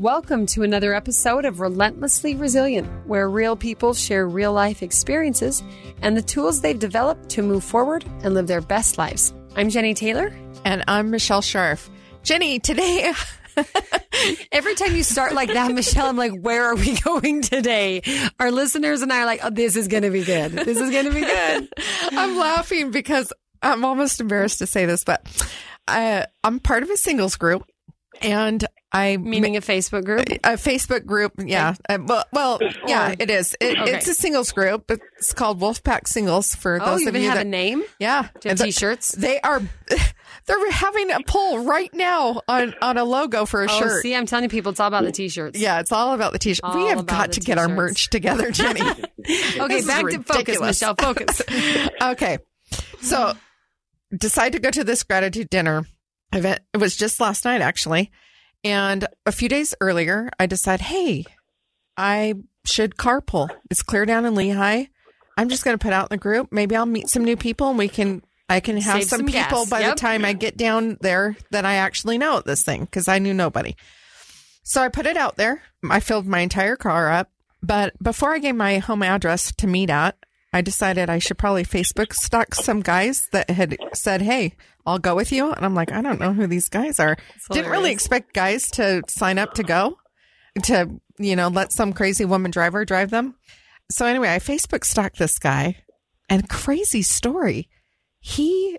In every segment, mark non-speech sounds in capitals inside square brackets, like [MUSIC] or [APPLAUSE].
Welcome to another episode of Relentlessly Resilient, where real people share real life experiences and the tools they've developed to move forward and live their best lives. I'm Jenny Taylor. And I'm Michelle Sharf. Jenny, today. [LAUGHS] Every time you start like that, Michelle, I'm like, where are we [LAUGHS] going today? Our listeners and I are like, oh, this is going to be good. This is going to be good. [LAUGHS] I'm laughing because I'm almost embarrassed to say this, but I, I'm part of a singles group and I meaning a Facebook group. A Facebook group, yeah. Uh, well, well, yeah, it is. It, Okay. It's a singles group. It's called Wolfpack Singles for Oh, those you of you have that. a name? yeah, have And the- t-shirts? They are. [LAUGHS] They're having a poll right now on on a logo for a Oh, shirt. see, I'm telling you, people, it's all about the t-shirts. Yeah, it's all about the t-shirt. we have got to get our merch together, Jenny. [LAUGHS] [LAUGHS] Okay, This back to focus. Michelle. Focus. okay. So decide to go to this gratitude dinner event. It was just last night, actually. And a few days earlier, I decided, hey, I should carpool. It's clear down in Lehi. I'm just going to put out in the group. Maybe I'll meet some new people and we can, I can have Save some, some people by Yep. the time I get down there that I actually know at this thing because I knew nobody. So I put it out there. I filled my entire car up. But before I gave my home address to meet at, I decided I should probably Facebook stalk some guys that had said, Hey, I'll go with you. And I'm like, I don't know who these guys are. Didn't really expect guys to sign up to go, to, you know, let some crazy woman driver drive them. So anyway, I Facebook stalked this guy and crazy story. He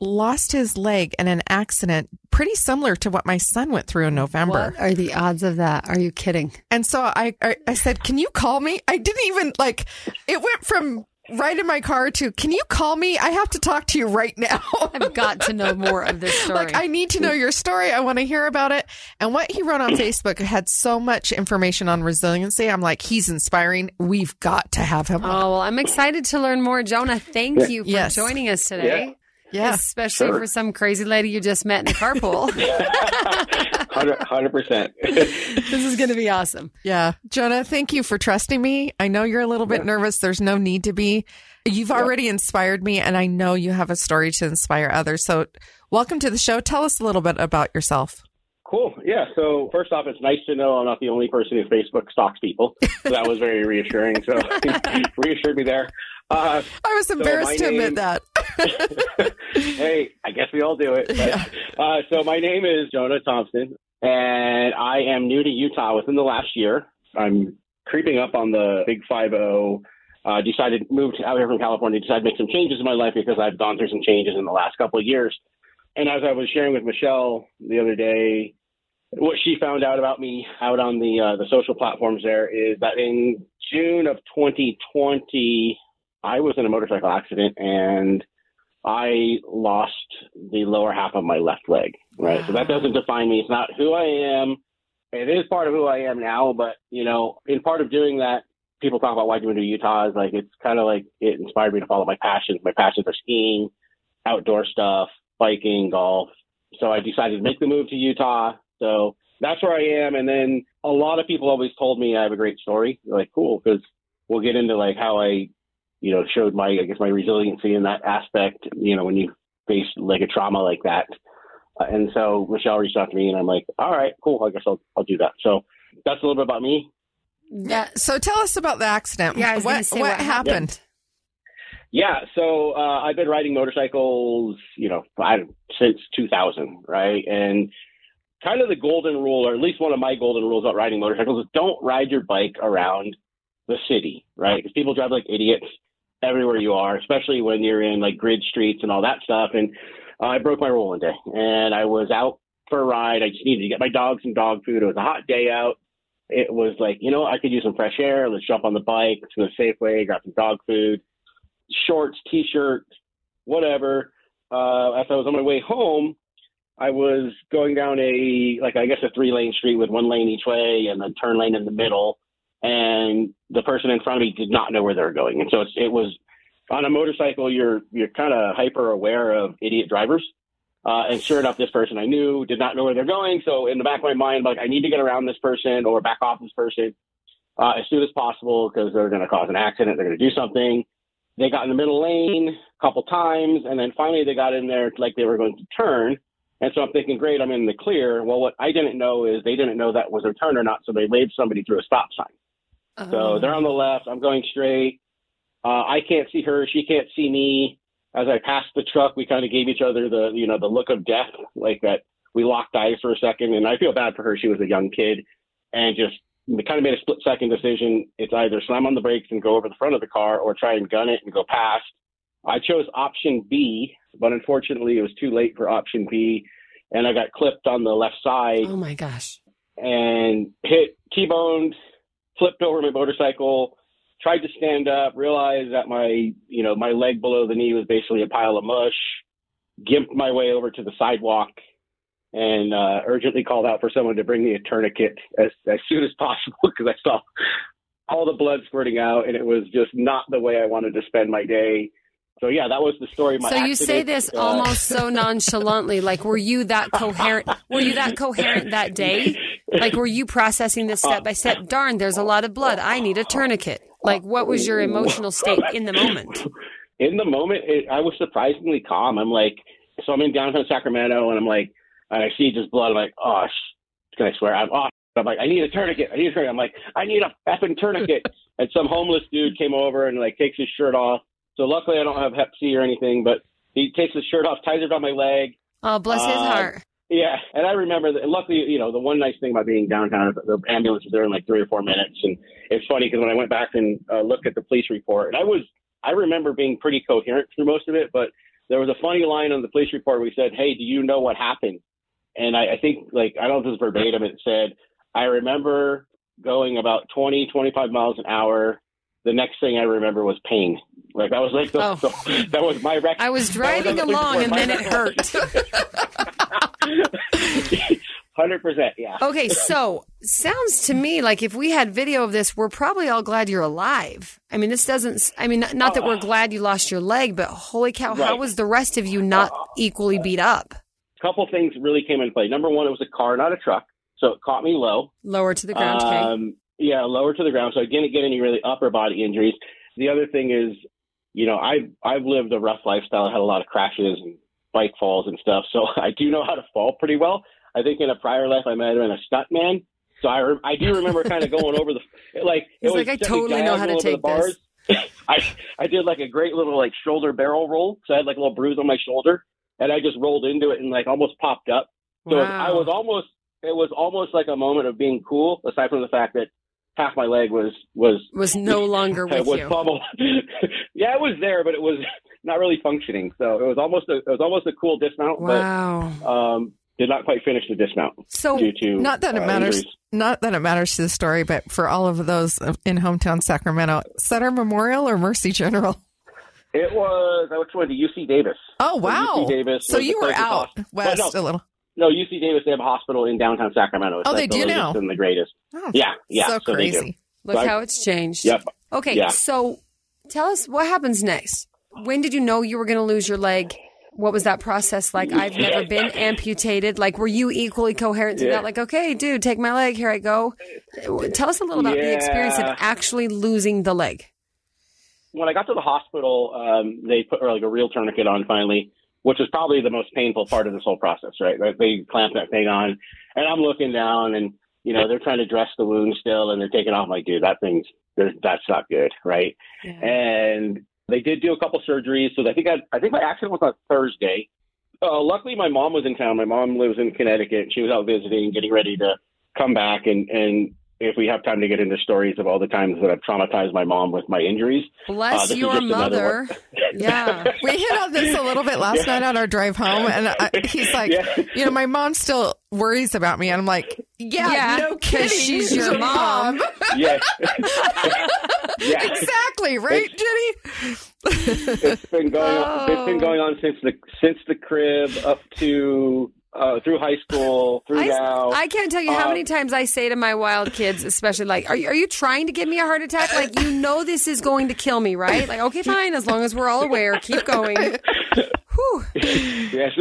lost his leg in an accident pretty similar to what my son went through in November. What are the odds of that? Are you kidding? And so I, I, I said, "Can you call me?" I didn't even like. It went from right in my car to, "Can you call me? I have to talk to you right now." I've got to know more of this [LAUGHS] story. like I need to know your story. I want to hear about it. And what he wrote on [CLEARS THROAT] Facebook had so much information on resiliency. I'm like, he's inspiring. We've got to have him. on. Oh, well, I'm excited to learn more. Jonah, thank you for Yes. joining us today. Yeah. Yeah. Especially Sure. for some crazy lady you just met in the carpool. [LAUGHS] Hundred percent. [LAUGHS] this is going to be awesome. Yeah. Jonah, thank you for trusting me. I know you're a little bit nervous. There's no need to be. You've already inspired me, and I know you have a story to inspire others. So, welcome to the show. Tell us a little bit about yourself. Cool. Yeah. So first off, it's nice to know I'm not the only person who Facebook stalks people. So that was very reassuring. So [LAUGHS] reassured me there. Uh, I was embarrassed my to admit that. [LAUGHS] hey, I guess we all do it. But, uh, so my name is Jonah Thompson, and I am new to Utah within the last year. I'm creeping up on the big five zero. Uh, decided moved out here from California. Decided to make some changes in my life because I've gone through some changes in the last couple of years. And as I was sharing with Michelle the other day, what she found out about me out on the uh, the social platforms there is that in June of 2020, I was in a motorcycle accident and I lost the lower half of my left leg. Right, so that doesn't define me. It's not who I am. It is part of who I am now, but you know, in part of doing that, people talk about why you move to Utah. Is like it's kind of like it inspired me to follow my passions. My passions are skiing, outdoor stuff, biking, golf. So I decided to make the move to Utah. So that's where I am. And then a lot of people always told me I have a great story. They're like, cool, because we'll get into like how I, you know, showed my, I guess, my resiliency in that aspect, you know, when you face like a trauma like that. Uh, and so Michelle reached out to me and I'm like, all right, cool. I guess I'll, I'll do that. So that's a little bit about me. Yeah. So, tell us about the accident. Yeah, I was gonna what, what what happened? Yeah, so uh, I've been riding motorcycles, you know, I, since 2000, right? And kind of the golden rule, or at least one of my golden rules about riding motorcycles, is don't ride your bike around the city, right? Because people drive like idiots everywhere you are, especially when you're in like grid streets and all that stuff. And uh, I broke my rule one day, and I was out for a ride. I just needed to get my dog some dog food. It was a hot day out. It was like, you know, I could use some fresh air. Let's jump on the bike Go to Safeway, grab some dog food shorts, t-shirt, whatever. uh, as I was on my way home, I was going down a like I guess a three lane street with one lane each way and a turn lane in the middle, and the person in front of me did not know where they were going, and so it was on a motorcycle. You're you're kind of hyper aware of idiot drivers. Uh, and sure enough, this person I knew did not know where they're going. So in the back of my mind, like I need to get around this person or back off this person uh, as soon as possible because they're going to cause an accident. They're going to do something. They got in the middle lane a couple times, and then finally they got in there like they were going to turn. And so I'm thinking, great, I'm in the clear. Well, what I didn't know is they didn't know that was a turn or not, so they laid somebody through a stop sign. So they're on the left. I'm going straight. Uh, I can't see her. She can't see me. As I passed the truck, we kind of gave each other the, you know, the look of death, [LAUGHS] like that. We locked eyes for a second, and I feel bad for her. She was a young kid, and just we kind of made a split second decision. It's either slam on the brakes and go over the front of the car, or try and gun it and go past. I chose option B, but unfortunately, it was too late for option B, and I got clipped on the left side Oh my gosh. and hit T-boned, flipped over my motorcycle, tried to stand up, realized that my, you know, my leg below the knee was basically a pile of mush, gimped my way over to the sidewalk and uh, urgently called out for someone to bring me a tourniquet as, as soon as possible [LAUGHS] because I saw all the blood squirting out and it was just not the way I wanted to spend my day. So yeah, that was the story. of My So you say this Uh, almost so [LAUGHS] nonchalantly, like were you that coherent? Were you that coherent that day? Like were you processing this step by step? Darn, there's a lot of blood. I need a tourniquet. Like what was your emotional state in the moment? in the moment, it, I was surprisingly calm. I'm like, so I'm in downtown Sacramento, and I'm like, and I see just blood. I'm like, oh, sh- can I swear? I'm, oh, I'm like, I need a tourniquet. I need a tourniquet. I'm like, I need a effing tourniquet. [LAUGHS] and some homeless dude came over and like takes his shirt off. So luckily, I don't have Hep C or anything, but he takes his shirt off, ties it around my leg. Oh, bless his Uh, heart. Yeah, and I remember that. Luckily, you know, the one nice thing about being downtown is the ambulance was there in like three or four minutes, and it's funny because when I went back and uh, looked at the police report, and I was, I remember being pretty coherent through most of it, but there was a funny line on the police report where he said, "Hey, do you know what happened?" And I, I think, like, I don't know if it was verbatim. It said, "I remember going about 20, 25 miles an hour." The next thing I remember was pain. Like that was like the, Oh. the- [LAUGHS] that was my rec- I was driving police along and then it hurt. [LAUGHS] Hundred percent, yeah. Okay, so sounds to me like if we had video of this, we're probably all glad you're alive. I mean, this doesn't. I mean, not, not that we're glad you lost your leg, but holy cow, how was the rest of you not equally beat up? A couple things really came into play. Number one, it was a car, not a truck, so it caught me low. Lower to the ground. Um, yeah, lower to the ground, so I didn't get any really upper body injuries. The other thing is, you know, I've I've lived a rough lifestyle. I had a lot of crashes and bike falls and stuff, so [LAUGHS] I do know how to fall pretty well. I think in a prior life I might have been a stunt man, so I re- I do remember kind of [LAUGHS] going over the like. He's like, I totally know how to take this. [LAUGHS] I I did like a great little like shoulder barrel roll, so I had like a little bruise on my shoulder, and I just rolled into it and like almost popped up. So I was almost it was almost like a moment of being cool, aside from the fact that half my leg was was was no [LAUGHS] longer with was you. pummeled. [LAUGHS] yeah, it was there, but it was not really functioning. So it was almost a it was almost a cool dismount, Wow. but um, did not quite finish the dismount So due to Not that it uh, matters. injuries. Not that it matters to the story, but for all of those in hometown Sacramento, Sutter Memorial or Mercy General? It was I went to UC Davis. Oh So wow! UC Davis So you were out hos- west Well, no, a little. No, UC Davis they have a hospital in downtown Sacramento. It's Oh, like they the do latest now? and the greatest. Oh, Yeah, yeah. so they do. crazy. Look So I- how it's changed. Yep. Okay, Yeah. so tell us what happens next. When did you know you were going to lose your leg? What was that process like? I've never [LAUGHS] been amputated. Like, were you equally coherent to Yeah. that? Like, okay, dude, take my leg. Here I go. Tell us a little about the experience of actually losing the leg. when I got to the hospital, um, they put like a real tourniquet on finally, which is probably the most painful part of this whole process, right? Like, They clamp that thing on, and I'm looking down, and you know they're trying to dress the wound still, and they're taking off. I'm like, dude, that thing's that's not good, right? And they did do a couple surgeries. So I think I, I think my accident was on Thursday. Uh, luckily, my mom was in town. My mom lives in Connecticut. She was out visiting, getting ready to come back, and and if we have time to get into stories of all the times that I've traumatized my mom with my injuries. Bless Uh, your mother. yeah. We hit on this a little bit last [LAUGHS] night on our drive home, and I, he's like, Yeah. you know, my mom still worries about me, and I'm like, yeah, Yeah, no [LAUGHS] 'cause kidding, she's your mom. [LAUGHS] Yeah. yeah. exactly, right, Jenny? it's been going on. It's been Oh. going on since the since the crib up to uh, through high school through I, now. I can't tell you how many times I say to my wild kids, especially like, are you, are you trying to give me a heart attack? Like, you know, this is going to kill me, right? Like, okay, fine. As long as we're all aware, keep going. [LAUGHS] Whew. Yes.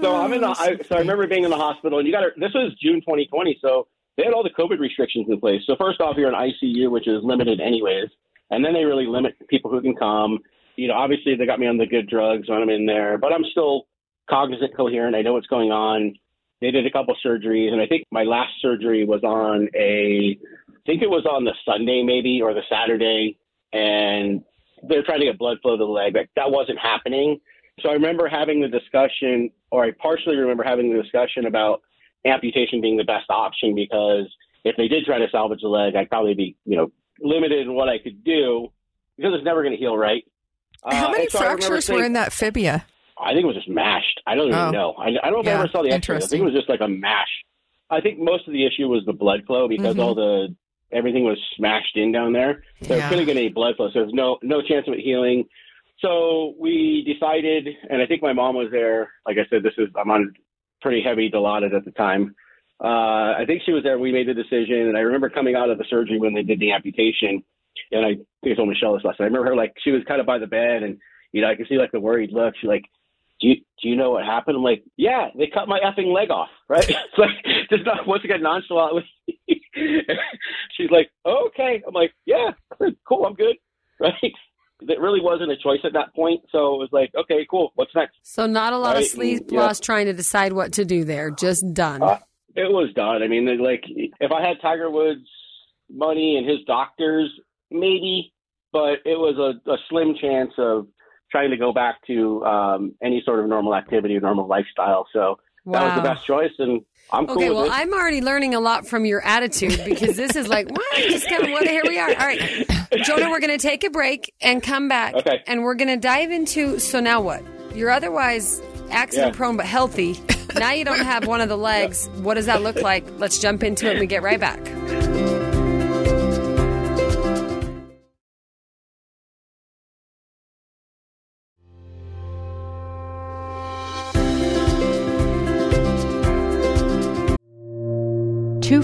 So I'm in the. I, so I remember being in the hospital, and you got to. This was June 2020, so they had all the COVID restrictions in place. So first off, you're in ICU, which is limited anyways, and then they really limit people who can come. You know, obviously they got me on the good drugs when I'm in there, but I'm still cognizant, coherent. I know what's going on. They did a couple surgeries, and I think my last surgery was on a. I think it was on the Sunday maybe or the Saturday, and they're trying to get blood flow to the leg. Like that wasn't happening. So I remember having the discussion, or I partially remember having the discussion about amputation being the best option because if they did try to salvage the leg, I'd probably be, you know, limited in what I could do because it's never going to heal right. How Uh, many so fractures were saying- in that fibia? I think it was just mashed. I don't even Oh. know. I, I don't know if I ever saw the X-ray. I think it was just like a mash. I think most of the issue was the blood flow because Mhm. all the everything was smashed in down there. So Yeah. Couldn't get any blood flow. So there's no no chance of it healing. So we decided, and I think my mom was there. Like I said, this is I'm on pretty heavy Dilaudid at the time. Uh, I think she was there. We made the decision, and I remember coming out of the surgery when they did the amputation. And I think I told Michelle this last night. I remember her like she was kind of by the bed, and you know I could see like the worried look. She like, "Do you do you know what happened?" I'm like, "Yeah, they cut my effing leg off." Right? [LAUGHS] it's like just not once again nonchalant. with me. [LAUGHS] She's like, "Okay." I'm like, "Yeah, [LAUGHS] cool. I'm good." Right? It really wasn't a choice at that point, so it was like, "Okay, cool. What's next?" So, not a lot of Right, sleep yeah. loss trying to decide what to do there. Just done. Uh, It was done. I mean, like if I had Tiger Woods' money and his doctors, maybe, but it was a, a slim chance of trying to go back to um, any sort of normal activity or normal lifestyle. So that was the best choice, and I'm cool Okay, with well, it. I'm already learning a lot from your attitude because this is like, what? Just kind of what? Here we are. All right, Jonah, we're going to take a break and come back, Okay. and we're going to dive into. So now what? You're otherwise accident Yeah. prone but healthy. Now you don't have one of the legs. What does that look like? Let's jump into it and we get right back.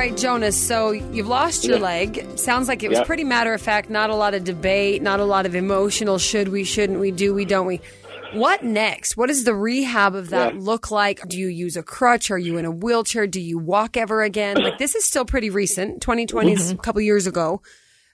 Right, Jonas. So you've lost your Yeah. leg. Sounds like it was Yeah. pretty matter of fact. Not a lot of debate. Not a lot of emotional. Should we? Shouldn't we? Do we? Don't we? What next? What does the rehab of that Yeah. look like? Do you use a crutch? Are you in a wheelchair? Do you walk ever again? Like this is still pretty recent. 2020 is a couple years ago.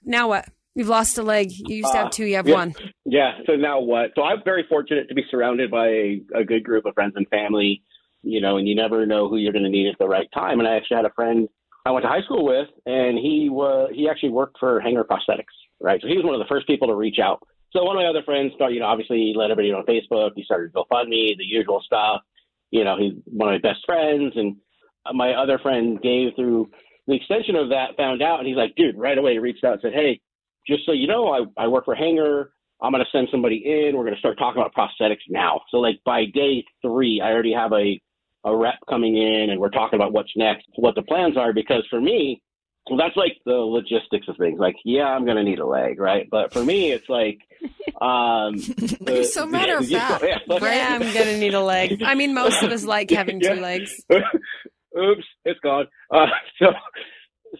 Now what? You've lost a leg. You used to have Uh, two. You have yeah. one. Yeah. So now what? So I'm very fortunate to be surrounded by a, a good group of friends and family, you know, and you never know who you're going to need at the right time. And I actually had a friend I went to high school with, and he was he actually worked for Hanger Prosthetics, right? So he was one of the first people to reach out. So one of my other friends started, you know, obviously he let everybody know on Facebook. He started GoFundMe, the usual stuff. You know, he's one of my best friends, and my other friend gave through the extension of that found out, and he's like, dude, right away he reached out and said, hey, just so you know, I, I work for Hanger. I'm to send somebody in. We're to start talking about prosthetics now. So like by day three, I already have a, a rep coming in and we're talking about what's next, what the plans are. Because for me, well, that's like the logistics of things. Like, yeah, I'm going to need a leg, right? But for me, it's like, [LAUGHS] um, [LAUGHS] the- so matter of yeah, fact. yeah, but- Yeah, I'm gonna need a leg. I mean, most of us like [LAUGHS] having two Yeah. legs. Oops, it's gone. Uh, so,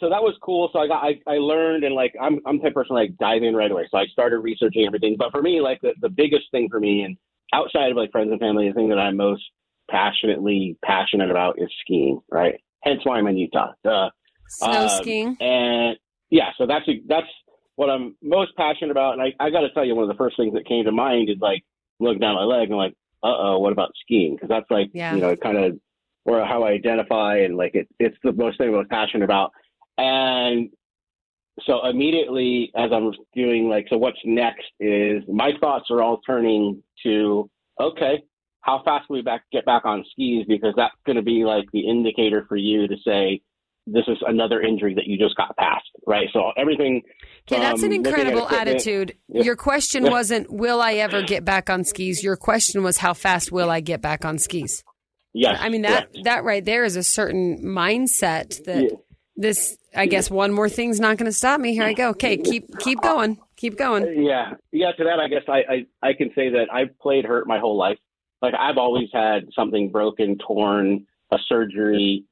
so that was cool. So I got, I, I learned and like, I'm, I'm the type of person like dive in right away. So I started researching everything. But for me, like the, the biggest thing for me and outside of like friends and family, the thing that I'm most passionately passionate about is skiing, right? Hence why I'm in Utah. Duh. Snow Um, skiing. And yeah, so that's that's what I'm most passionate about. And I, I got to tell you, one of the first things that came to mind is like look down my leg and like, uh oh, what about skiing? Because that's like Yeah. you know kind of or how I identify and like it, it's the most thing I'm most passionate about. And so immediately as I'm doing like, so what's next is my thoughts are all turning to okay, how fast can we back get back on skis because that's going to be like the indicator for you to say this is another injury that you just got past, right? So everything. Okay, that's an um, at incredible attitude. Yeah. Your question Yeah. wasn't, will I ever get back on skis? Your question was, how fast will I get back on skis? Yes, I mean, that, correct. that right there is a certain mindset that Yeah. this, I guess one more thing's not going to stop me. Here I go. Okay, keep, keep going. Keep going. Yeah, yeah. To that, I guess I, I I can say that I've played hurt my whole life. Like I've always had something broken, torn, a surgery.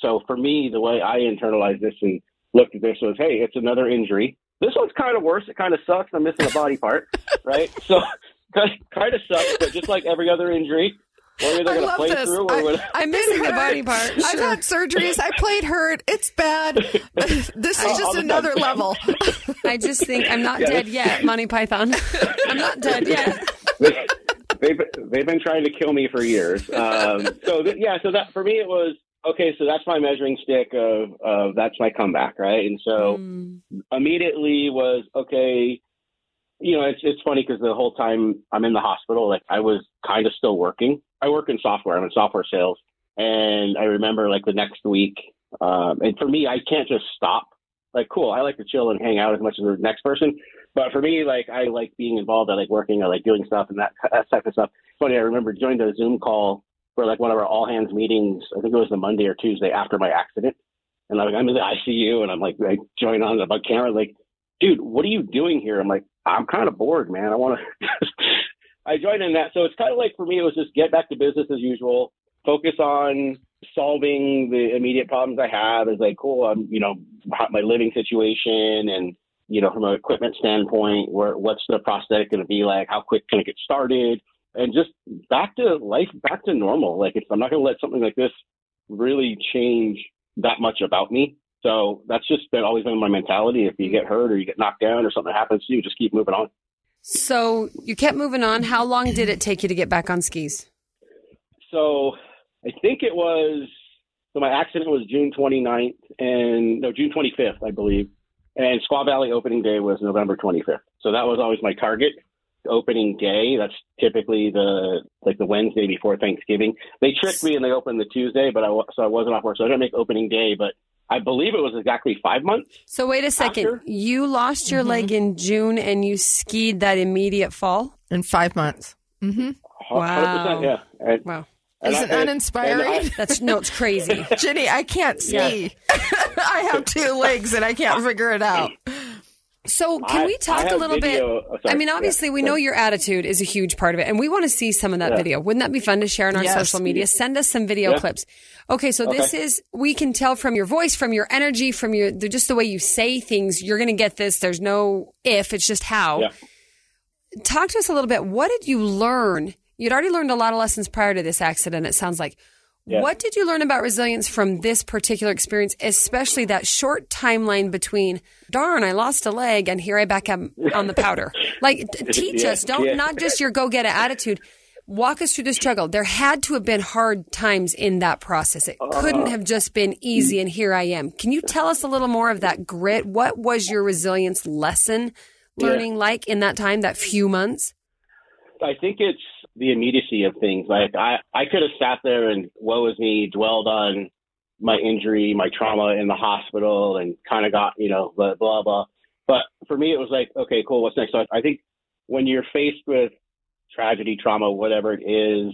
So for me, the way I internalized this and looked at this was, hey, it's another injury. This one's kind of worse. It kind of sucks. I'm missing a body part, [LAUGHS] right? So [LAUGHS] kind of sucks, but just like every other injury, I love play this. or I, I'm missing the body part. I've had surgeries. I played hurt. It's bad. [LAUGHS] this is All just another time. level. I just think I'm not Yeah. dead yet, Monty Python. I'm not dead yet. They've they've been trying to kill me for years. [LAUGHS] Um, so th- yeah, so that for me it was okay. So that's my measuring stick of of that's my comeback, right? And so Mm. immediately was okay. You know, it's it's funny because the whole time I'm in the hospital, like I was kind of still working. I work in software. I'm in software sales, and I remember like the next week. Um, and for me, I can't just stop. Like, cool. I like to chill and hang out as much as the next person. But for me, like I like being involved. I like working. I like doing stuff and that, that type of stuff. Funny, I remember joined a Zoom call for like one of our all hands meetings. I think it was the Monday or Tuesday after my accident. And I'm like, I'm in the ICU, and I'm like, I join on the camera, like, dude, what are you doing here? I'm like, I'm kind of bored, man. I want to. [LAUGHS] I joined in that, so it's kind of like for me, it was just get back to business as usual, focus on solving the immediate problems I have. Is like, cool, I'm, you know, my living situation, and you know, from an equipment standpoint, where what's the prosthetic going to be like? How quick can it get started? And just back to life, back to normal. Like, I'm not going to let something like this really change that much about me. So that's just been always been my mentality. If you get hurt or you get knocked down or something happens to you, just keep moving on. So you kept moving on. How long did it take you to get back on skis? So I think it was, so my accident was June 29th and no, June 25th, I believe. And Squaw Valley opening day was November 25th. So that was always my target opening day. That's typically the, like the Wednesday before Thanksgiving. They tricked me and they opened the Tuesday, but I, wa- so I wasn't off work. So I didn't make opening day, but I believe it was exactly five months. So wait a second. After? You lost your leg in June and you skied that immediate fall. In five months. Mm-hmm. Wow. yeah. And, Wow. And Isn't I- that inspiring? I- [LAUGHS] That's no, it's crazy. [LAUGHS] Jenny, I can't ski. [LAUGHS] I have two legs and I can't figure it out. So can I- we talk a little video- bit? oh. I mean, obviously, Yeah, we know your attitude is a huge part of it, and we want to see some of that Yeah. video. Wouldn't that be fun to share on our Yes. social media? Send us some video Yeah. clips. Okay, so this is we can tell from your voice, from your energy, from your the- just the way you say things. You're going to get this. There's no if. It's just how. Talk to us a little bit. What did you learn? You'd already learned a lot of lessons prior to this accident. It sounds like. Yeah. What did you learn about resilience from this particular experience, especially that short timeline between darn, I lost a leg and here I back am on the powder? [LAUGHS] Like t- teach Yeah, us, don't yeah. not just your go get it attitude. Walk us through the struggle. There had to have been hard times in that process. It couldn't Uh-huh. have just been easy and here I am. Can you tell us a little more of that grit? What was your resilience lesson learning like in that time, that few months? I think it's the immediacy of things. Like I, I could have sat there and woe is me, dwelled on my injury, my trauma in the hospital, and kind of got you know blah blah blah. But for me, it was like, okay, cool. What's next? So I, I think when you're faced with tragedy, trauma, whatever it is,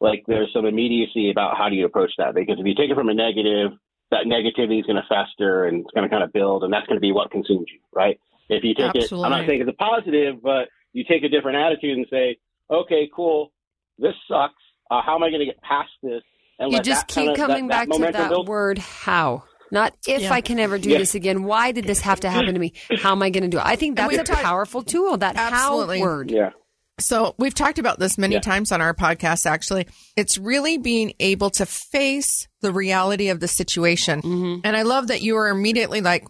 like there's some immediacy about how do you approach that. Because if you take it from a negative, that negativity is going to fester and it's going to kind of build, and that's going to be what consumes you, right? If you take it, I'm not saying it's a positive, but you take a different attitude and say, okay, cool, this sucks. Uh, how am I going to get past this? And You just keep kinda- coming that- that back to that build? word how. Not if Yeah. I can ever do Yeah. this again. Why did this have to happen to me? How am I going to do it? I think that's a talked- powerful tool. That Absolutely. how word. Yeah. So we've talked about this many Yeah. times on our podcast, actually. It's really being able to face the reality of the situation. Mm-hmm. And I love that you were immediately like,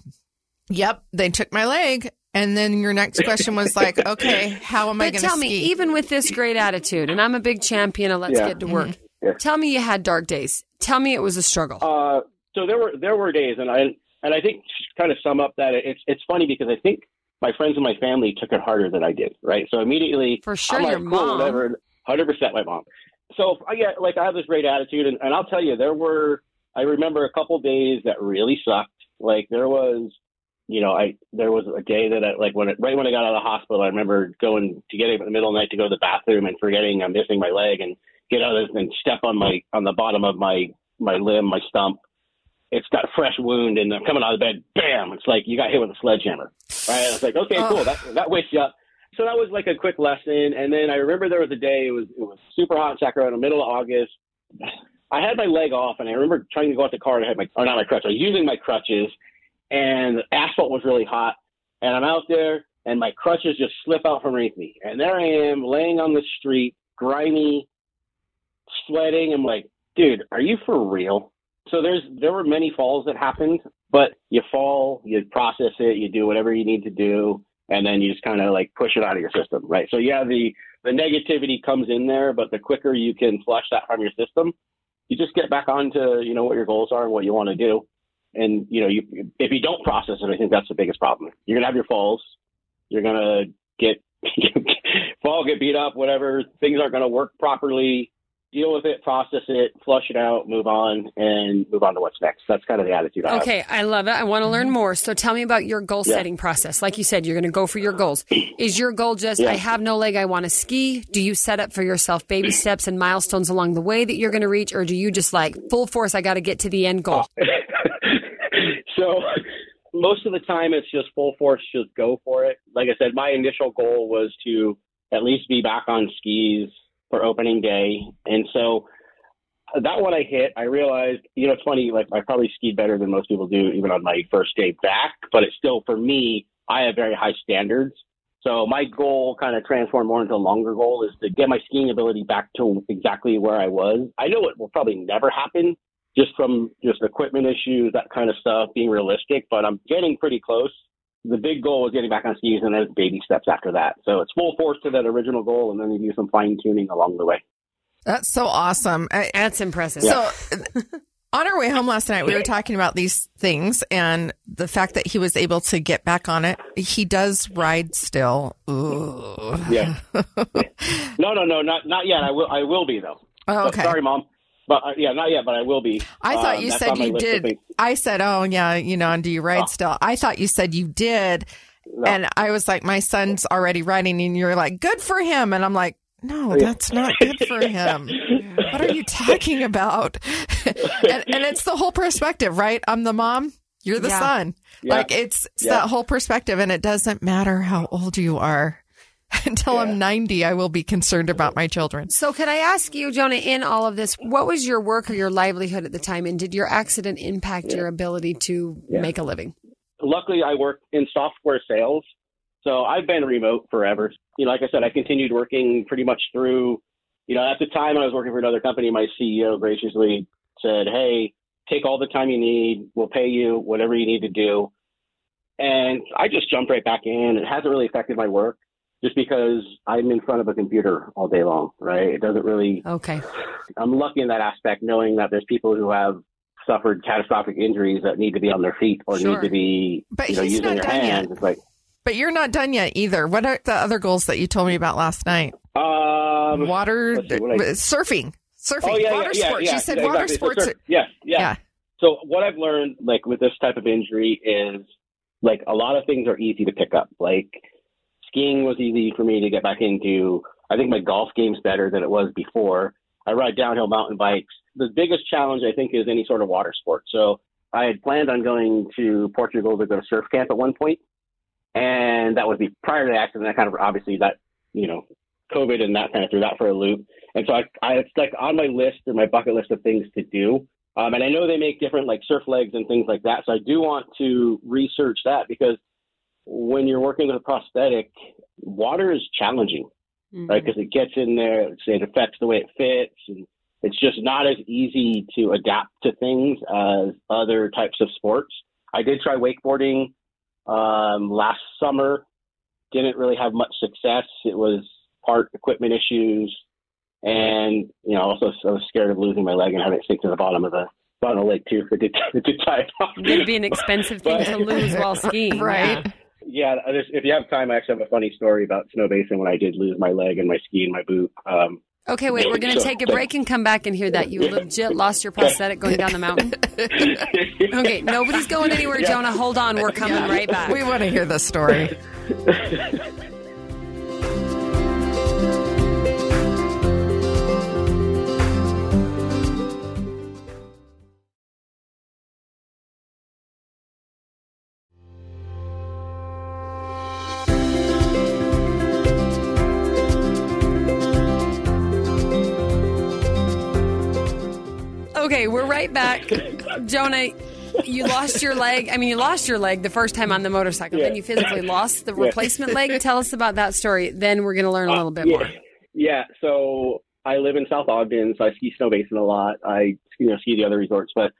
yep, they took my leg. And then your next question was like, [LAUGHS] okay, how am I going to tell ski? me, even with this great attitude, and I'm a big champion of let's Yeah. get to work. Yeah. Tell me you had dark days. Tell me it was a struggle. Uh, so there were there were days, and I and I think to kind of sum up that it's it's funny because I think my friends and my family took it harder than I did. Right. So immediately, For sure, I'm like, your cool, mom. whatever. Hundred percent, my mom. So I get like I have this great attitude, and, and I'll tell you, there were I remember a couple days that really sucked. Like there was, you know, I there was a day that I like when it, right when I got out of the hospital, I remember going to get up in the middle of the night to go to the bathroom and forgetting I'm missing my leg and get out of and step on my on the bottom of my my limb, my stump. It's got a fresh wound, and I'm coming out of bed. Bam! It's like you got hit with a sledgehammer. Right? It's like okay, cool. That that wakes you up. So that was like a quick lesson. And then I remember there was a day it was it was super hot in Sacramento, middle of August. I had my leg off, and I remember trying to go out the car and I had my or not my crutch. I was using my crutches, and asphalt was really hot. And I'm out there, and my crutches just slip out from underneath me. And there I am, laying on the street, grimy, sweating. I'm like, dude, are you for real? So there's there were many falls that happened, but you fall, you process it, you do whatever you need to do, and then you just kind of like push it out of your system, right? So yeah, the the negativity comes in there, but the quicker you can flush that from your system, you just get back onto you know what your goals are and what you want to do. And you know, you if you don't process it, I think that's the biggest problem. You're gonna have your falls. You're gonna get [LAUGHS] fall, get beat up, whatever. Things aren't gonna work properly. Deal with it, process it, flush it out, move on, and move on to what's next. That's kind of the attitude I have. Okay, I love it. I want to learn more. So tell me about your goal Yeah. setting process. Like you said, you're going to go for your goals. [CLEARS THROAT] Is your goal just, Yeah. I have no leg, I want to ski? Do you set up for yourself baby [CLEARS THROAT] steps and milestones along the way that you're going to reach? Or do you just like full force, I got to get to the end goal? [LAUGHS] so [LAUGHS] most of the time it's just full force, just go for it. Like I said, my initial goal was to at least be back on skis for opening day. And so that one I hit, I realized, you know, it's funny, like I probably skied better than most people do even on my first day back, but it's still for me, I have very high standards. So my goal kind of transformed more into a longer goal is to get my skiing ability back to exactly where I was. I know it will probably never happen just from just equipment issues, that kind of stuff, being realistic, but I'm getting pretty close. The big goal is getting back on skis and then baby steps after that. So it's full force to that original goal and then you do some fine tuning along the way. That's so awesome. I, That's impressive. So, on our way home last night, we were talking about these things and the fact that he was able to get back on it. He does ride still. Ooh. Yeah. [LAUGHS] no, no, no, not not yet. I will I will be though. Oh, But okay. sorry, mom. But uh, yeah, not yet, but I will be. I thought Um, you said you did. I said, oh, yeah, you know, and do you ride Oh. still? I thought you said you did. No. And I was like, my son's already riding. And you're like, good for him. And I'm like, no, Yeah. that's not good for [LAUGHS] him. what are you talking about? [LAUGHS] and, and it's the whole perspective, right? I'm the mom. You're the Yeah. son. Yeah. Like it's, it's Yeah. that whole perspective. And it doesn't matter how old you are. [LAUGHS] Until Yeah. I'm 90, I will be concerned about my children. So, can I ask you, Jonah, in all of this, what was your work or your livelihood at the time? And did your accident impact your ability to Yeah. make a living? luckily I work in software sales. So I've been remote forever. You know, like I said, I continued working pretty much through, you know, at the time I was working for another company, my CEO graciously said, Hey, take all the time you need. We'll pay you whatever you need to do. And I just jumped right back in. It hasn't really affected my work just because I'm in front of a computer all day long, right? It doesn't really, Okay. I'm lucky in that aspect, knowing that there's people who have suffered catastrophic injuries that need to be on their feet or Sure. need to be, But you know, using their yet. hands. It's like, But you're not done yet either. What are the other goals that you told me about last night? um, water, see, I- surfing, surfing, oh yeah, water yeah, sports. yeah, you said water exactly. So, sports. yes, yeah. yeah. So what I've learned, like with this type of injury, is like a lot of things are easy to pick up. Like skiing was easy for me to get back into. I think my golf game's better than it was before. I ride downhill mountain bikes. The biggest challenge I think is any sort of water sport. So I had planned on going to Portugal to go to surf camp at one point, and that would be prior to the accident. I kind of obviously that you know COVID and that kind of threw that for a loop. And so I, I it's like on my list or my bucket list of things to do. Um, and I know they make different like surf legs and things like that. So I do want to research that because when you're working with a prosthetic, water is challenging, mm-hmm. right? Because it gets in there, it affects the way it fits, and it's just not as easy to adapt to things as other types of sports. I did try wakeboarding um, last summer. Didn't really have much success. It was part equipment issues, and you know, also I was scared of losing my leg and having it sink to the bottom of the bottom of the lake too. If It did, [LAUGHS] it did tie it off. It'd be an expensive thing to lose while [LAUGHS] skiing, right? Yeah. Yeah if you have time, I actually have a funny story about Snowbasin when I did lose my leg and my ski and my boot. Um, Okay, wait, we're going to take a break and come back and hear that you legit lost your prosthetic going down the mountain. [LAUGHS] Okay, nobody's going anywhere, Jonah. Hold on, we're coming yeah. right back. We want to hear the story. [LAUGHS] Okay, we're right back. Jonah, you lost your leg. I mean, you lost your leg the first time on the motorcycle. Yeah. Then you physically lost the [LAUGHS] replacement yeah. leg. Tell us about that story. Then we're going to learn a little bit uh, yeah. more. Yeah. So I live in South Ogden, so I ski Snowbasin a lot. I you know ski the other resorts, but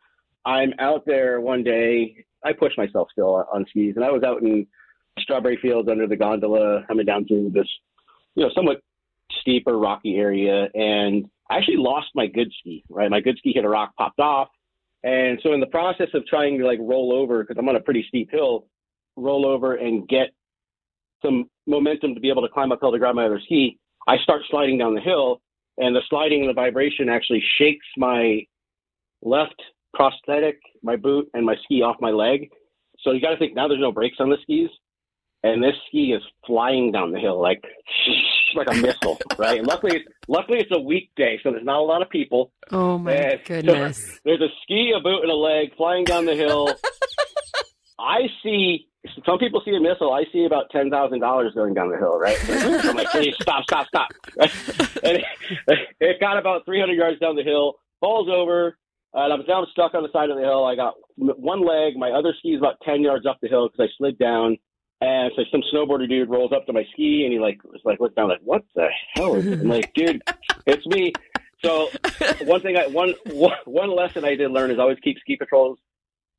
I'm out there one day. I push myself still on skis, and I was out in Strawberry Fields under the gondola, coming down through this, you know, somewhat steep or rocky area, and I actually lost my good ski, right? My good ski hit a rock, popped off. And so in the process of trying to like roll over, because I'm on a pretty steep hill, roll over and get some momentum to be able to climb uphill to grab my other ski, I start sliding down the hill and the sliding and the vibration actually shakes my left prosthetic, my boot, and my ski off my leg. So you got to think now there's no brakes on the skis, and this ski is flying down the hill like [LAUGHS] like a missile, right? And luckily, luckily it's a weekday, so there's not a lot of people. Oh my and goodness! So there's a ski, a boot, and a leg flying down the hill. [LAUGHS] I see. Some people see a missile. I see about ten thousand dollars going down the hill, right? I'm like, stop, stop, stop! [LAUGHS] and it, it got about 300 yards down the hill, falls over, and I'm now stuck on the side of the hill. I got one leg. My other ski is about 10 yards up the hill because I slid down. And so some snowboarder dude rolls up to my ski and he like was like look down like what the hell is it? I'm like dude [LAUGHS] it's me. So one thing I one one lesson I did learn is always keep ski patrol's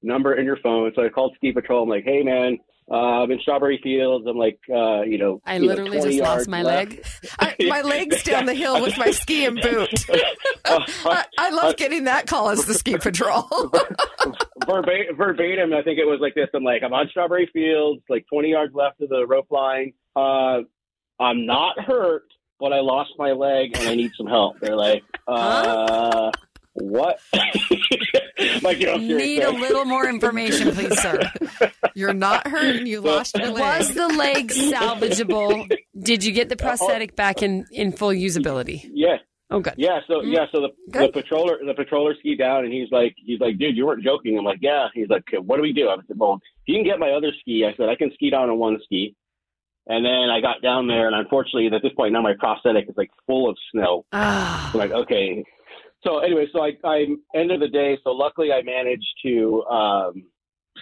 number in your phone. So I called ski patrol. I'm like hey man uh, I'm in Strawberry Fields. I'm like, uh, you know, I literally know, just lost my left. leg. I, my leg's down the hill with my ski and boot. [LAUGHS] [LAUGHS] I, I, love getting that call as the ski [LAUGHS] patrol. verbatim, verbatim, I think it was like this. I'm like, I'm on Strawberry Fields, like 20 yards left of the rope line. Uh, I'm not hurt, but I lost my leg and I need some help. They're like, uh, huh? What? [LAUGHS] like, you know, Need a little more information, please, sir. You're not hurt and you lost your leg. Was the leg salvageable? Did you get the prosthetic back in, in full usability? Yeah. Oh, good. Yeah. So mm-hmm. yeah. So the good. the patroller the patroller ski down and he's like he's like dude you weren't joking. I'm like yeah. He's like what do we do? I said well you can get my other ski. I said I can ski down on one ski. And then I got down there, and unfortunately, at this point now, my prosthetic is like full of snow. Ah. I'm like, okay, so anyway, so I, I end of the day. So luckily, I managed to um,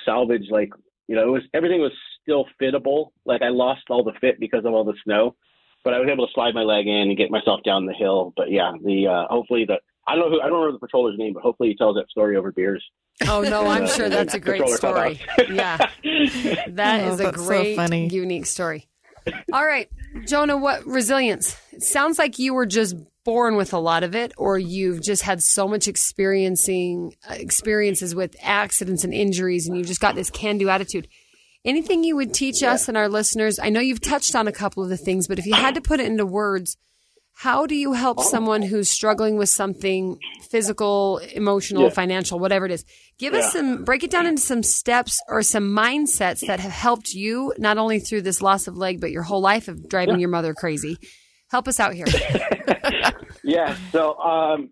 salvage like you know it was everything was still fittable. Like I lost all the fit because of all the snow, but I was able to slide my leg in and get myself down the hill. But yeah, the uh, hopefully the I don't know who I don't remember the patroller's name, but hopefully he tells that story over beers. Oh no, I'm sure that's a great story. [LAUGHS] yeah, that oh, is a great, so unique story. All right, Jonah, what resilience? It sounds like you were just born with a lot of it or you've just had so much experiencing uh, experiences with accidents and injuries and you've just got this can do attitude anything you would teach yeah. us and our listeners i know you've touched on a couple of the things but if you had to put it into words how do you help someone who's struggling with something physical emotional yeah. financial whatever it is give yeah. us some break it down into some steps or some mindsets that have helped you not only through this loss of leg but your whole life of driving your mother crazy Help us out here. [LAUGHS] yeah. So um,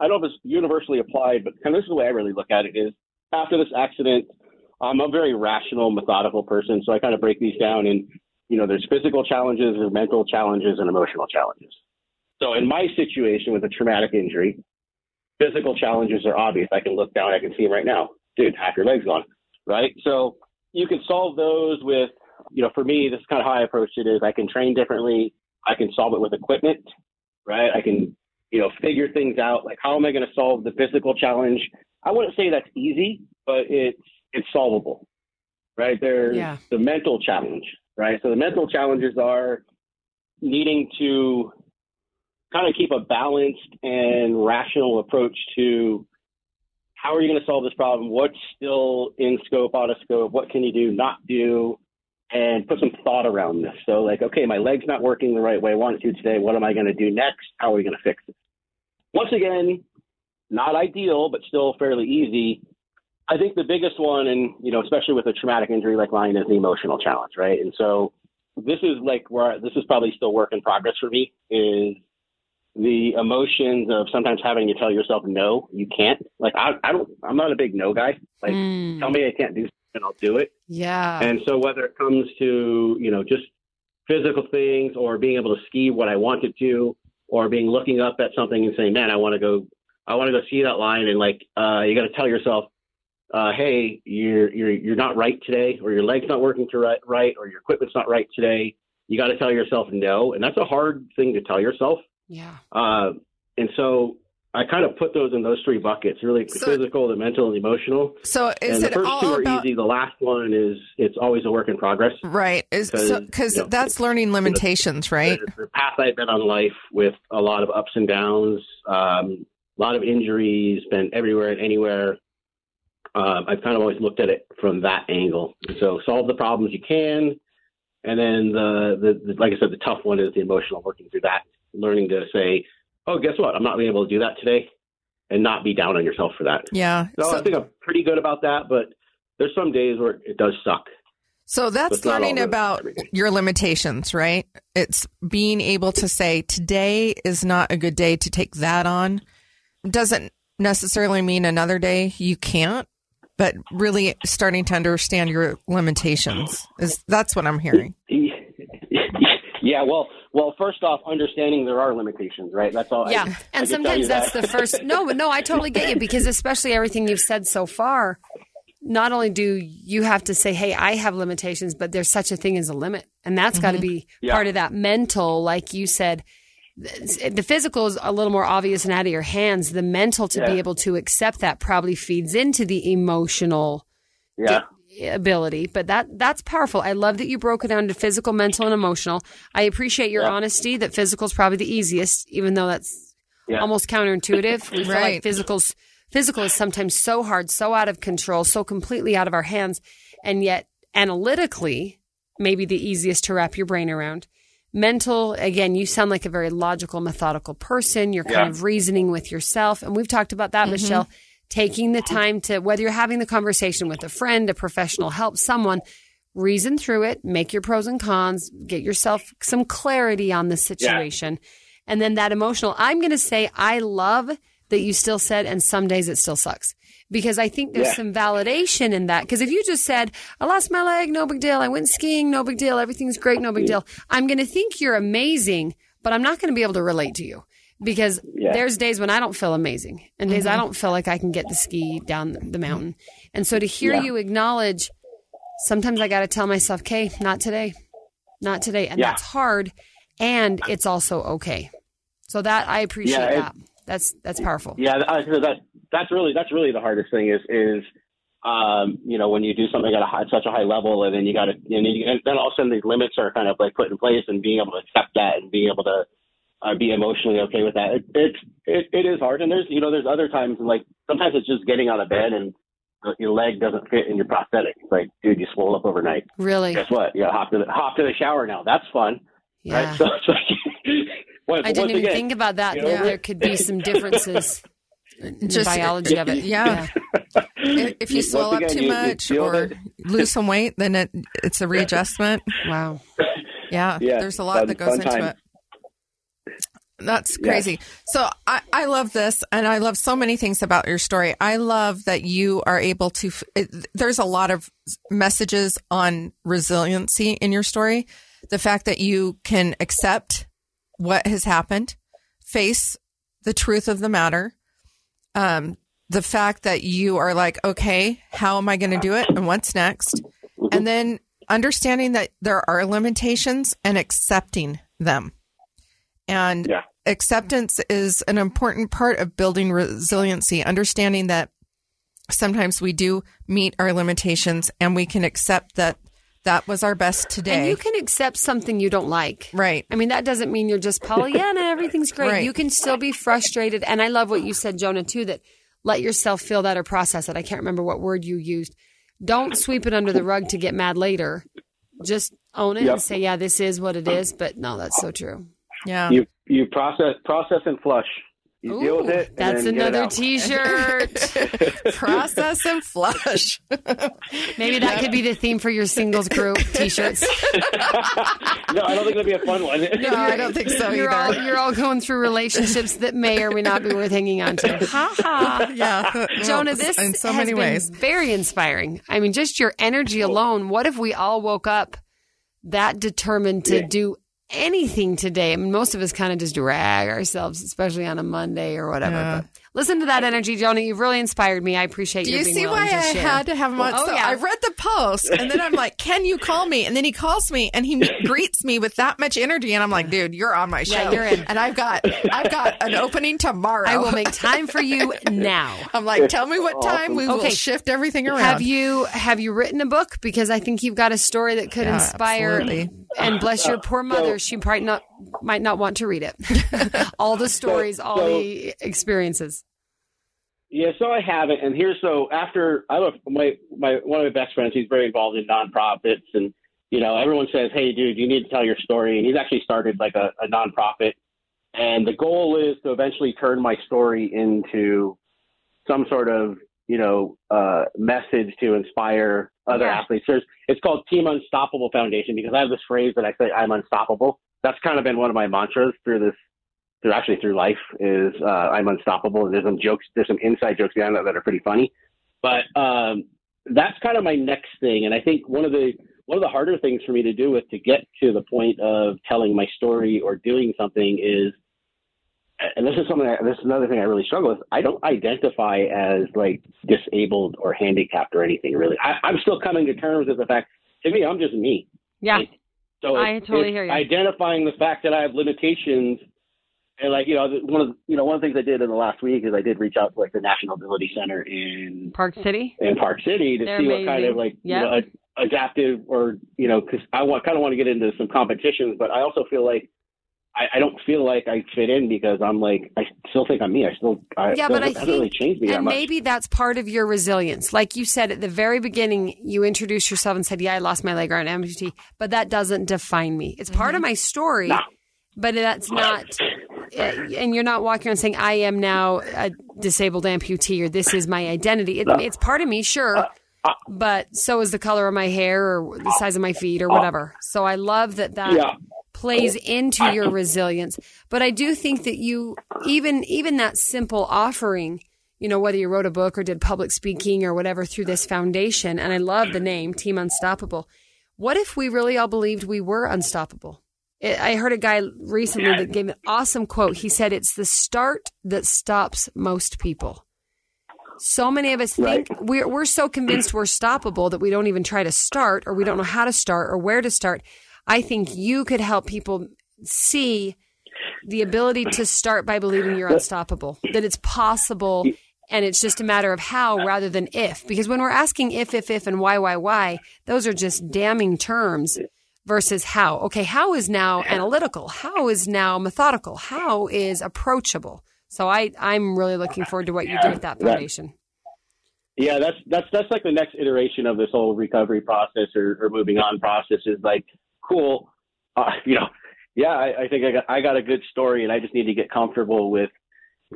I don't know if it's universally applied, but kind of this is the way I really look at it is after this accident, I'm a very rational, methodical person. So I kind of break these down and, you know, there's physical challenges, there's mental challenges, and emotional challenges. So in my situation with a traumatic injury, Physical challenges are obvious. I can look down, I can see them right now. Dude, half your leg's gone, right? So you can solve those with, you know, for me, this is kind of how I approach it is I can train differently. I can solve it with equipment, right? I can, you know, figure things out. Like, how am I going to solve the physical challenge? I wouldn't say that's easy, but it's it's solvable, right? There's Yeah. the mental challenge, right? So the mental challenges are needing to kind of keep a balanced and rational approach to how are you going to solve this problem? What's still in scope, out of scope? What can you do, not do? And put some thought around this. So, like, okay, my leg's not working the right way I want to today. What am I going to do next? How are we going to fix it? Once again, not ideal, but still fairly easy. I think the biggest one, and you know, especially with a traumatic injury like mine, is the emotional challenge, right? And so, this is like where this is probably still work in progress for me. Is the emotions of sometimes having to tell yourself no, you can't. Like I, I don't, I'm not a big no guy. Like Mm. tell me I can't do something, I'll do it. Yeah. And so whether it comes to, you know, just physical things or being able to ski what I wanted to, do or being looking up at something and saying, man, I want to go, I want to go see that line. And like, uh, you got to tell yourself, uh, hey, you're, you're, you're not right today, or your leg's not working to right, right, or your equipment's not right today. You got to tell yourself no. And that's a hard thing to tell yourself. yeah. Uh, and so I kind of put those in those three buckets, really So- physical, the mental, and the emotional. So is and the it first all two are about easy. The last one is it's always a work in progress. right? Is so because you know, that's learning limitations, right? The, the path I've been on life with a lot of ups and downs, um, a lot of injuries, been everywhere and anywhere. Um, I've kind of always looked at it from that angle. So solve the problems you can, and then the, the, the like I said, the tough one is the emotional working through that, learning to say, oh, guess what? I'm not being able to do that today, and not be down on yourself for that. Yeah. So, So, I think I'm pretty good about that, but there's some days where it does suck. so that's It's not all learning about everything. your limitations, right? It's being able to say today is not a good day to take that on. Doesn't necessarily mean another day you can't, but really starting to understand your limitations is that's what I'm hearing. [LAUGHS] yeah, well, well, first off, understanding there are limitations, right? That's all. Yeah. [LAUGHS] I and tell sometimes that's that. the first. [LAUGHS] No, but no, I totally get you because especially everything you've said so far, not only do you have to say, hey, I have limitations, but there's such a thing as a limit. And that's got to mm-hmm. be Yeah. part of that mental, like you said. The the physical is a little more obvious and out of your hands. The mental to be able to accept that probably feeds into the emotional yeah. Ability but that that's powerful i love that you broke it down to physical mental and emotional i appreciate your Yeah. honesty that physical is probably the easiest even though that's Yeah. almost counterintuitive we feel Right. like physical's physical is sometimes so hard so out of control so completely out of our hands and yet analytically maybe the easiest to wrap your brain around mental again you sound like a very logical methodical person you're kind Yeah. of reasoning with yourself and we've talked about that mm-hmm. michelle taking the time to whether you're having the conversation with a friend a professional help someone reason through it make your pros and cons get yourself some clarity on the situation. And then that emotional i'm going to say i love that you still said and some days it still sucks. Because i think there's Yeah. some validation in that. Because if you just said i lost my leg no big deal. I went skiing no big deal. Everything's great no big mm-hmm. deal. I'm going to think you're amazing but i'm not going to be able to relate to you because Yeah. there's days when I don't feel amazing and days I don't feel like I can get the ski down the mountain. And so to hear Yeah. you acknowledge, sometimes I got to tell myself, okay, not today, not today. And Yeah. that's hard. And it's also okay. So that I appreciate it- that. That's, that's powerful. Yeah, I- that that's really that's really the hardest thing is is um, you know when you do something at a high, such a high level and then you got to and then all of a sudden these limits are kind of like put in place and being able to accept that and being able to uh, be emotionally okay with that. It, it's it, it is hard and there's you know there's other times like sometimes it's just getting out of bed and your leg doesn't fit in your prosthetic. It's like dude, you swole up overnight. Really? Guess what? You got to hop to the hop to the shower now. That's fun, Yeah. right? So it's like. [LAUGHS] once- I didn't even again, think about that. you know, that there could be some differences in the Just- biology of it. yeah. If if you Once swell up again, too you- you much feel or it. lose some weight, then it it's a readjustment. Wow. Yeah, Yeah, there's a lot fun- that goes into time. it. That's crazy. So I, I love this, and I love so many things about your story. I love that you are able to. It, there's a lot of messages on resiliency in your story. The fact that you can accept what has happened, face the truth of the matter, um, the fact that you are like, okay, how am I going to do it, and what's next, and then understanding that there are limitations and accepting them, and Yeah. acceptance is an important part of building resiliency. Understanding that sometimes we do meet our limitations, and we can accept that that was our best today. And you can accept something you don't like. Right. I mean, that doesn't mean you're just Pollyanna, [LAUGHS] everything's great. Right. You can still be frustrated. And I love what you said, Jonah, too, that let yourself feel that or process it. I can't remember what word you used. Don't sweep it under the rug to get mad later. Just own it Yep. and say, yeah, this is what it is. But no, that's so true. Yeah. You you process process and flush. You deal with it. that's then get it another t-shirt. [LAUGHS] Process and flush. Maybe that could be the theme for your singles group t-shirts. [LAUGHS] no, I don't think it'll be a fun one. No, I don't think so You're all you're all going through relationships that may or may not be worth hanging on to. Ha ha. yeah. Jonah, this in so has many been ways. very inspiring. I mean, just your energy alone. What if we all woke up that determined to do anything today? I mean, most of us kind of just drag ourselves, especially on a Monday or whatever. Yeah. But listen to that energy, Jonah. You've really inspired me. I appreciate Do you you being see why I share. had to have him on? Oh, so yeah. I read the post and then I'm like, can you call me? And then he calls me and he [LAUGHS] greets me with that much energy. And I'm like, dude, you're on my show. Yeah, you're in. And I've got, I've got an opening tomorrow. I will make time for you [LAUGHS] now. I'm like, tell me what time we Okay. will shift everything around. Have you have you written a book? Because I think you've got a story that could Yeah, inspire absolutely. And [LAUGHS] bless your poor mother. She probably not might not want to read it. [LAUGHS] all the stories, all so- the experiences. Yeah, so I haven't. And here's so after I don't my my one of my best friends, he's very involved in nonprofits, and you know everyone says, "Hey, dude, you need to tell your story." And he's actually started like a, a nonprofit, and the goal is to eventually turn my story into some sort of you know uh, message to inspire other Yeah. athletes. There's it's called Team Unstoppable Foundation because I have this phrase that I say I'm unstoppable. That's kind of been one of my mantras through this through actually through life is uh, I'm unstoppable. And there's some jokes, there's some inside jokes behind that that are pretty funny, but um, that's kind of my next thing. And I think one of the one of the harder things for me to do is to get to the point of telling my story or doing something is, and this is something. I, this is another thing I really struggle with. I don't identify as like disabled or handicapped or anything really. I, I'm still coming to terms with the fact. To me, I'm just me. Yeah. So I totally hear you. Identifying the fact that I have limitations, and like you know, one of the, you know one of the things I did in the last week is I did reach out to like the National Ability Center in Park City. in Park City to They're see what kind of like Yeah. you know adaptive or you know because I want kind of want to get into some competitions, but I also feel like. I, I don't feel like I fit in because I'm like I still think I'm me. I still I Yeah, but I it hasn't really think, changed me that and much. maybe that's part of your resilience. Like you said at the very beginning, you introduced yourself and said, "Yeah, I lost my leg or an amputee," but that doesn't define me. It's part of mm-hmm. my story, No. but that's not. eh, And you're not walking around saying, "I am now a disabled amputee" or "This is my identity." It, it's part of me, sure, uh, uh. but so is the color of my hair or the size of my feet or uh. whatever. So I love that that Yeah. Plays into your resilience. But I do think that you even even that simple offering, you know, whether you wrote a book or did public speaking or whatever through this foundation, and I love the name Team Unstoppable. What if we really all believed we were unstoppable? It, I heard a guy recently that gave an awesome quote. He said, "It's the start that stops most people." So many of us think we're we're so convinced we're stoppable that we don't even try to start, or we don't know how to start, or where to start. I think you could help people see the ability to start by believing you're unstoppable, that it's possible, and it's just a matter of how rather than if. Because when we're asking if, if, if, and why, why, why, those are just damning terms versus how. Okay, how is now analytical? How is now methodical? How is approachable? So I, I'm really looking forward to what you do with that foundation. Yeah, that's that's that's like the next iteration of this whole recovery process or, or moving on process is like cool. Uh, [LAUGHS] you know, yeah, I, I think I got I got a good story, and I just need to get comfortable with.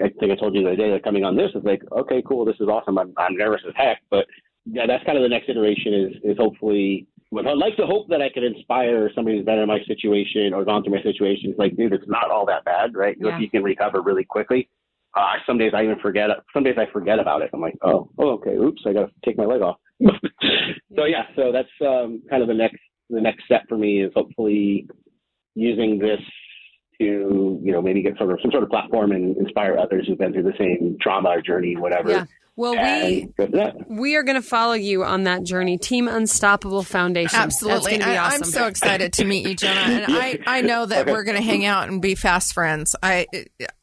I think I told you the other day that coming on this is like, okay, cool, this is awesome. I'm I'm nervous as heck, but yeah, that's kind of the next iteration is is hopefully. Well, I'd like to hope that I could inspire somebody who's been in my situation or gone through my situation. It's like, dude, it's not all that bad, right? Yeah. If you can recover really quickly. Uh, some days I even forget. Some days I forget about it. I'm like, oh, oh okay, oops, I got to take my leg off. [LAUGHS] so yeah, so that's um, kind of the next the next step for me is hopefully using this to, you know, maybe get sort of some sort of platform and inspire others who've been through the same trauma or journey, whatever. Yeah. Well, we And go for that. we are going to follow you on that journey. Team Unstoppable Foundation. Absolutely. That's be I, awesome. I'm so excited to meet you, Jenna, And I, [LAUGHS] I know that we're going to hang out and be fast friends. I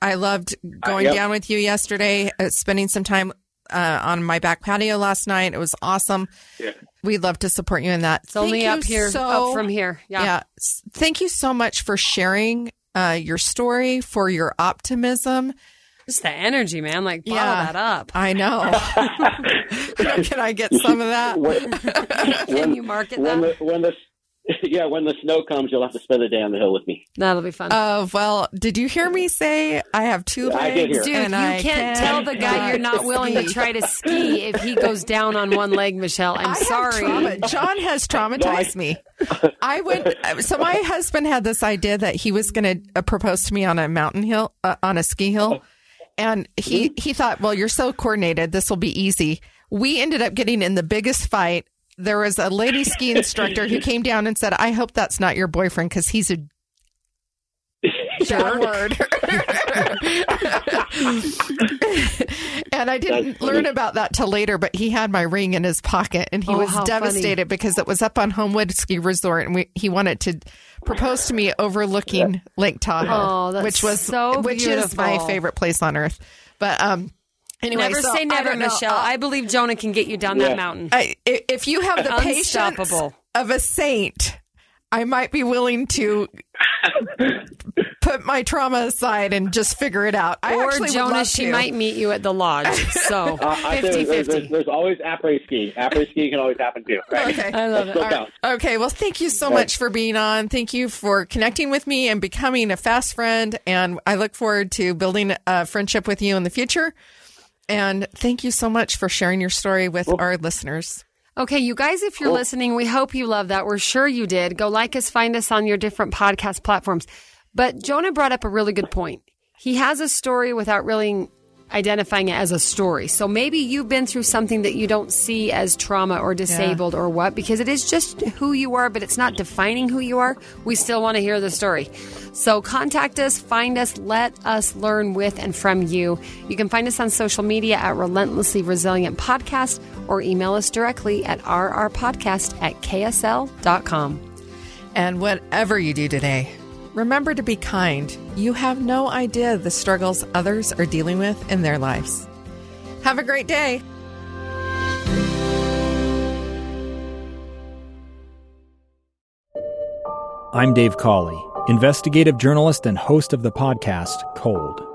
I loved going yep. down with you yesterday, uh, spending some time uh, on my back patio last night. It was awesome. Yeah. We'd love to support you in that. It's only up here, so- up from here. Yeah. S- Thank you so much for sharing uh, your story, for your optimism. Just the energy, man. Like, bottle Yeah. that up. I know. [LAUGHS] [LAUGHS] Can I get some of that? [LAUGHS] Can you market when that? the when the [LAUGHS] yeah when the snow comes, you'll have to spend the day on the hill with me. That'll be fun. Uh, well, did you hear me say I have two I did legs? hear. Dude, and you I can't tell the guy you're not [LAUGHS] willing to try to ski if he goes down on one leg, Michelle. I'm I sorry. trauma. [LAUGHS] John has traumatized me. I went. So my husband had this idea that he was going to uh, propose to me on a mountain hill, uh, on a ski hill, and he he thought, well, you're so coordinated, this will be easy. We ended up getting in the biggest fight. There was a lady ski instructor who came down and said, "I hope that's not your boyfriend because he's a [LAUGHS] That [LAUGHS] word. and I didn't funny. learn about that till later, but he had my ring in his pocket and he Oh, was devastated because it was up on Homewood Ski Resort and we, he wanted to propose to me overlooking Lake Tahoe, Oh, that's which was so which is my favorite place on earth. But um anyway, never so say never, don't know. Michelle. I believe Jonah can get you down Yeah. that mountain. I, i- if you have the patience of a saint, I might be willing to put my trauma aside and just figure it out. I or Jonah, she to. might meet you at the lodge. So [LAUGHS] Uh, 50 there's, there's, 50. there's always après ski. Après ski can always happen too. Right? Okay. I love it. Still All right. Okay, well, thank you so much for being on. Thank you for connecting with me and becoming a fast friend. And I look forward to building a friendship with you in the future. And thank you so much for sharing your story with our listeners. Okay, you guys, if you're listening, we hope you love that. We're sure you did. Go like us, find us on your different podcast platforms. But Jonah brought up a really good point. He has a story without really identifying it as a story. So maybe you've been through something that you don't see as trauma or disabled or what, because it is just who you are, but it's not defining who you are. We still want to hear the story. So contact us, find us, let us learn with and from you. You can find us on social media at Relentlessly Resilient Podcast or email us directly at rrpodcast at ksl.com. And whatever you do today, remember to be kind. You have no idea the struggles others are dealing with in their lives. Have a great day. I'm Dave Cawley, investigative journalist and host of the podcast Cold.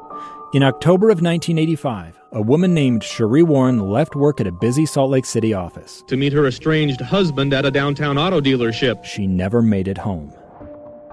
In October of 1985, a woman named Sheree Warren left work at a busy Salt Lake City office. to meet her estranged husband at a downtown auto dealership. She never made it home.